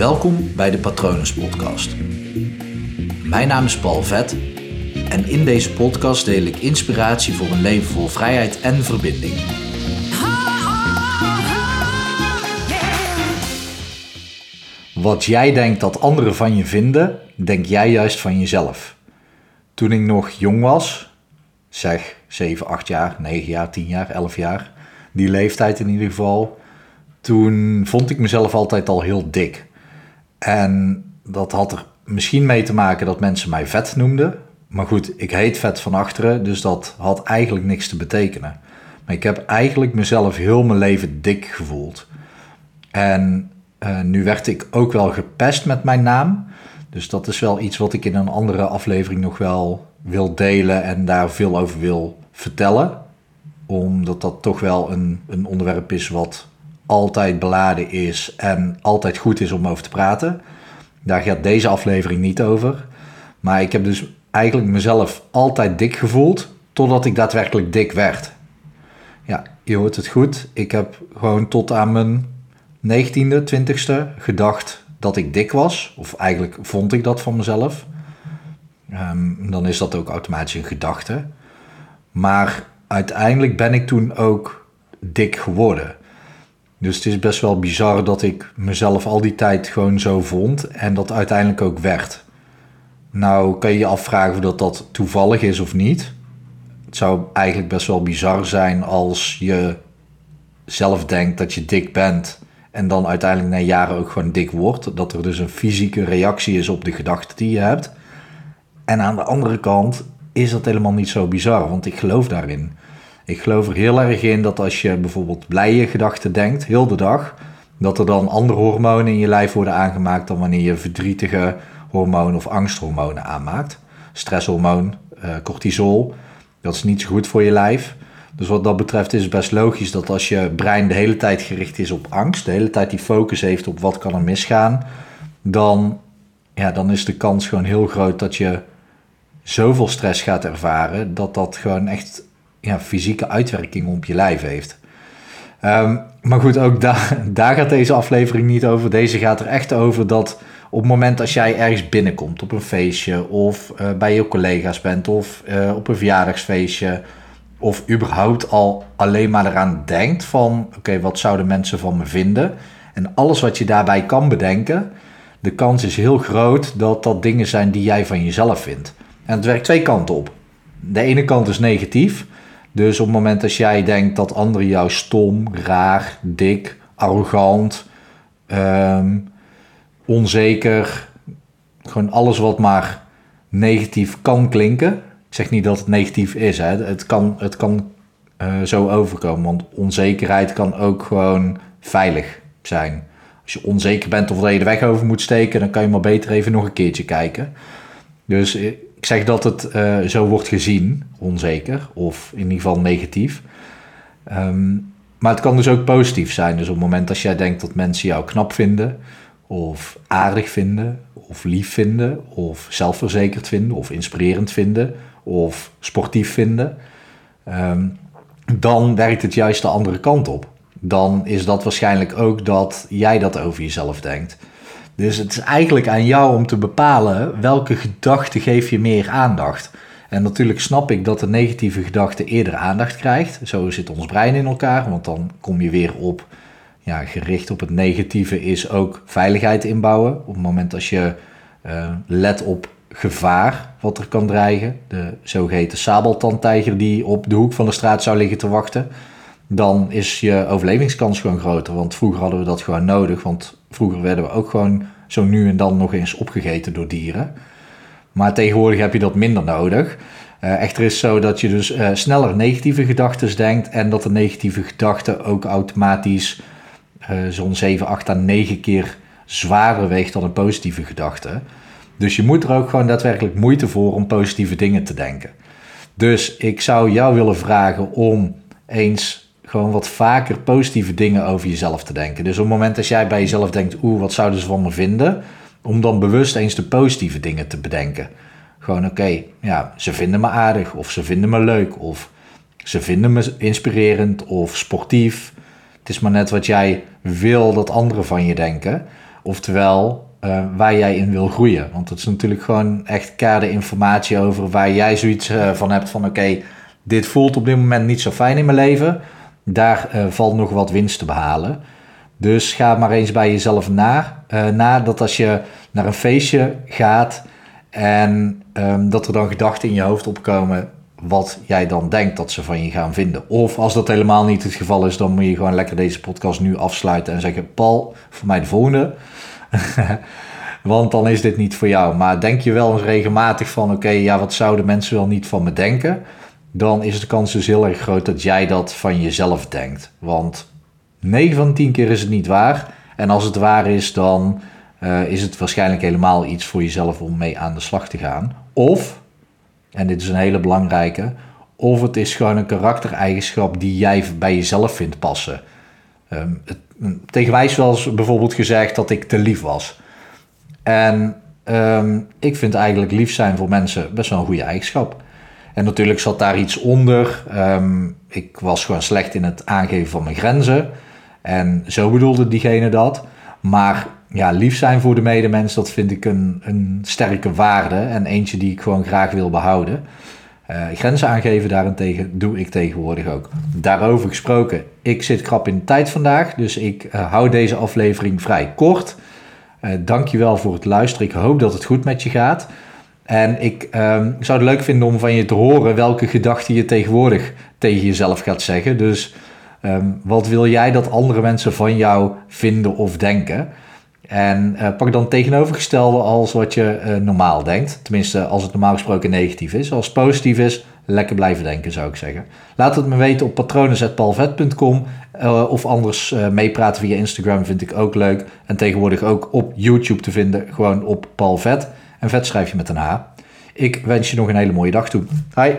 Welkom bij de Patronus Podcast. Mijn naam is Paul Vet en in deze podcast deel ik inspiratie voor een leven vol vrijheid en verbinding. Wat jij denkt dat anderen van je vinden, denk jij juist van jezelf. Toen ik nog jong was, zeg 7, 8 jaar, 9 jaar, 10 jaar, 11 jaar, die leeftijd in ieder geval, toen vond ik mezelf altijd al heel dik. En dat had er misschien mee te maken dat mensen mij vet noemden. Maar goed, ik heet vet van achteren, dus dat had eigenlijk niks te betekenen. Maar ik heb eigenlijk mezelf heel mijn leven dik gevoeld. En uh, nu werd ik ook wel gepest met mijn naam. Dus dat is wel iets wat ik in een andere aflevering nog wel wil delen en daar veel over wil vertellen. Omdat dat toch wel een, een onderwerp is wat altijd beladen is en altijd goed is om over te praten. Daar gaat deze aflevering niet over. Maar ik heb dus eigenlijk mezelf altijd dik gevoeld totdat ik daadwerkelijk dik werd. Ja, je hoort het goed. Ik heb gewoon tot aan mijn 19e, 20e gedacht dat ik dik was. Of eigenlijk vond ik dat van mezelf. Um, dan is dat ook automatisch een gedachte. Maar uiteindelijk ben ik toen ook dik geworden. Dus het is best wel bizar dat ik mezelf al die tijd gewoon zo vond en dat uiteindelijk ook werd. Nou kan je je afvragen of dat, dat toevallig is of niet. Het zou eigenlijk best wel bizar zijn als je zelf denkt dat je dik bent en dan uiteindelijk na jaren ook gewoon dik wordt. Dat er dus een fysieke reactie is op de gedachten die je hebt. En aan de andere kant is dat helemaal niet zo bizar, want ik geloof daarin. Ik geloof er heel erg in dat als je bijvoorbeeld blije gedachten denkt, heel de dag, dat er dan andere hormonen in je lijf worden aangemaakt dan wanneer je verdrietige hormonen of angsthormonen aanmaakt. Stresshormoon, uh, cortisol, dat is niet zo goed voor je lijf. Dus wat dat betreft is het best logisch dat als je brein de hele tijd gericht is op angst, de hele tijd die focus heeft op wat kan er misgaan, dan, ja, dan is de kans gewoon heel groot dat je zoveel stress gaat ervaren dat dat gewoon echt ja, fysieke uitwerking op je lijf heeft. Ehm, maar goed, ook daar, daar gaat deze aflevering niet over. Deze gaat er echt over dat op het moment als jij ergens binnenkomt op een feestje of uh, bij je collega's bent of uh, op een verjaardagsfeestje of überhaupt al alleen maar eraan denkt van oké, wat zouden mensen van me vinden? En alles wat je daarbij kan bedenken, de kans is heel groot dat dat dingen zijn die jij van jezelf vindt. En het werkt twee kanten op. De ene kant is negatief. Dus op het moment dat jij denkt dat anderen jou stom, raar, dik, arrogant, um, onzeker, gewoon alles wat maar negatief kan klinken. Ik zeg niet dat het negatief is, hè. het kan, het kan uh, zo overkomen, want onzekerheid kan ook gewoon veilig zijn. Als je onzeker bent of dat je de weg over moet steken, dan kan je maar beter even nog een keertje kijken. Dus eh, ik zeg dat het uh, zo wordt gezien, onzeker of in ieder geval negatief. Um, maar het kan dus ook positief zijn. Dus op het moment dat jij denkt dat mensen jou knap vinden, of aardig vinden, of lief vinden, of zelfverzekerd vinden, of inspirerend vinden, of sportief vinden, um, dan werkt het juist de andere kant op. Dan is dat waarschijnlijk ook dat jij dat over jezelf denkt. Dus het is eigenlijk aan jou om te bepalen welke gedachte geef je meer aandacht. En natuurlijk snap ik dat de negatieve gedachte eerder aandacht krijgt. Zo zit ons brein in elkaar, want dan kom je weer op, ja, gericht op het negatieve is ook veiligheid inbouwen. Op het moment als je uh, let op gevaar wat er kan dreigen, de zogeheten sabeltandtijger die op de hoek van de straat zou liggen te wachten, dan is je overlevingskans gewoon groter. Want vroeger hadden we dat gewoon nodig, want vroeger werden we ook gewoon zo nu en dan nog eens opgegeten door dieren. Maar tegenwoordig heb je dat minder nodig. Uh, echter is zo dat je dus uh, sneller negatieve gedachten denkt en dat de negatieve gedachte ook automatisch uh, zo'n 7, 8 à 9 keer zwaarder weegt dan een positieve gedachte. Dus je moet er ook gewoon daadwerkelijk moeite voor om positieve dingen te denken. Dus ik zou jou willen vragen om eens gewoon wat vaker positieve dingen over jezelf te denken. Dus op het moment dat jij bij jezelf denkt, oeh, wat zouden ze van me vinden? Om dan bewust eens de positieve dingen te bedenken. Gewoon oké, ja, ze vinden me aardig of ze vinden me leuk of ze vinden me inspirerend of sportief. Het is maar net wat jij wil dat anderen van je denken. Oftewel, uh, waar jij in wil groeien. Want het is natuurlijk gewoon echt kade informatie over waar jij zoiets uh, van hebt van oké, dit voelt op dit moment niet zo fijn in mijn leven. Daar uh, valt nog wat winst te behalen. Dus ga maar eens bij jezelf na. na dat als je naar een feestje gaat en um, dat er dan gedachten in je hoofd opkomen wat jij dan denkt dat ze van je gaan vinden. Of als dat helemaal niet het geval is, dan moet je gewoon lekker deze podcast nu afsluiten en zeggen: Paul, voor mij de volgende. Want dan is dit niet voor jou. Maar denk je wel eens regelmatig van: oké, ja, wat zouden mensen wel niet van me denken? Dan is de kans dus heel erg groot dat jij dat van jezelf denkt. Want 9 van 10 keer is het niet waar. En als het waar is, dan uh, is het waarschijnlijk helemaal iets voor jezelf om mee aan de slag te gaan. Of, en dit is een hele belangrijke, of het is gewoon een karaktereigenschap die jij bij jezelf vindt passen. Um, het, tegen mij is bijvoorbeeld gezegd dat ik te lief was. En um, ik vind eigenlijk lief zijn voor mensen best wel een goede eigenschap. En natuurlijk zat daar iets onder. Um, ik was gewoon slecht in het aangeven van mijn grenzen. En zo bedoelde diegene dat. Maar ja, lief zijn voor de medemens, dat vind ik een, een sterke waarde. En eentje die ik gewoon graag wil behouden. Uh, grenzen aangeven daarentegen doe ik tegenwoordig ook. Daarover gesproken, ik zit krap in de tijd vandaag, dus ik uh, hou deze aflevering vrij kort. Uh, dankjewel voor het luisteren. Ik hoop dat het goed met je gaat. En ik um, zou het leuk vinden om van je te horen welke gedachten je tegenwoordig tegen jezelf gaat zeggen. Dus um, wat wil jij dat andere mensen van jou vinden of denken? En uh, pak dan tegenovergestelde als wat je uh, normaal denkt. Tenminste, als het normaal gesproken negatief is. Als het positief is, lekker blijven denken, zou ik zeggen. Laat het me weten op patronen.palvet.com uh, of anders meepraten via Instagram vind ik ook leuk. En tegenwoordig ook op YouTube te vinden, gewoon op Palvet. En vet schrijf je met een H. Ik wens je nog een hele mooie dag toe. Hoi!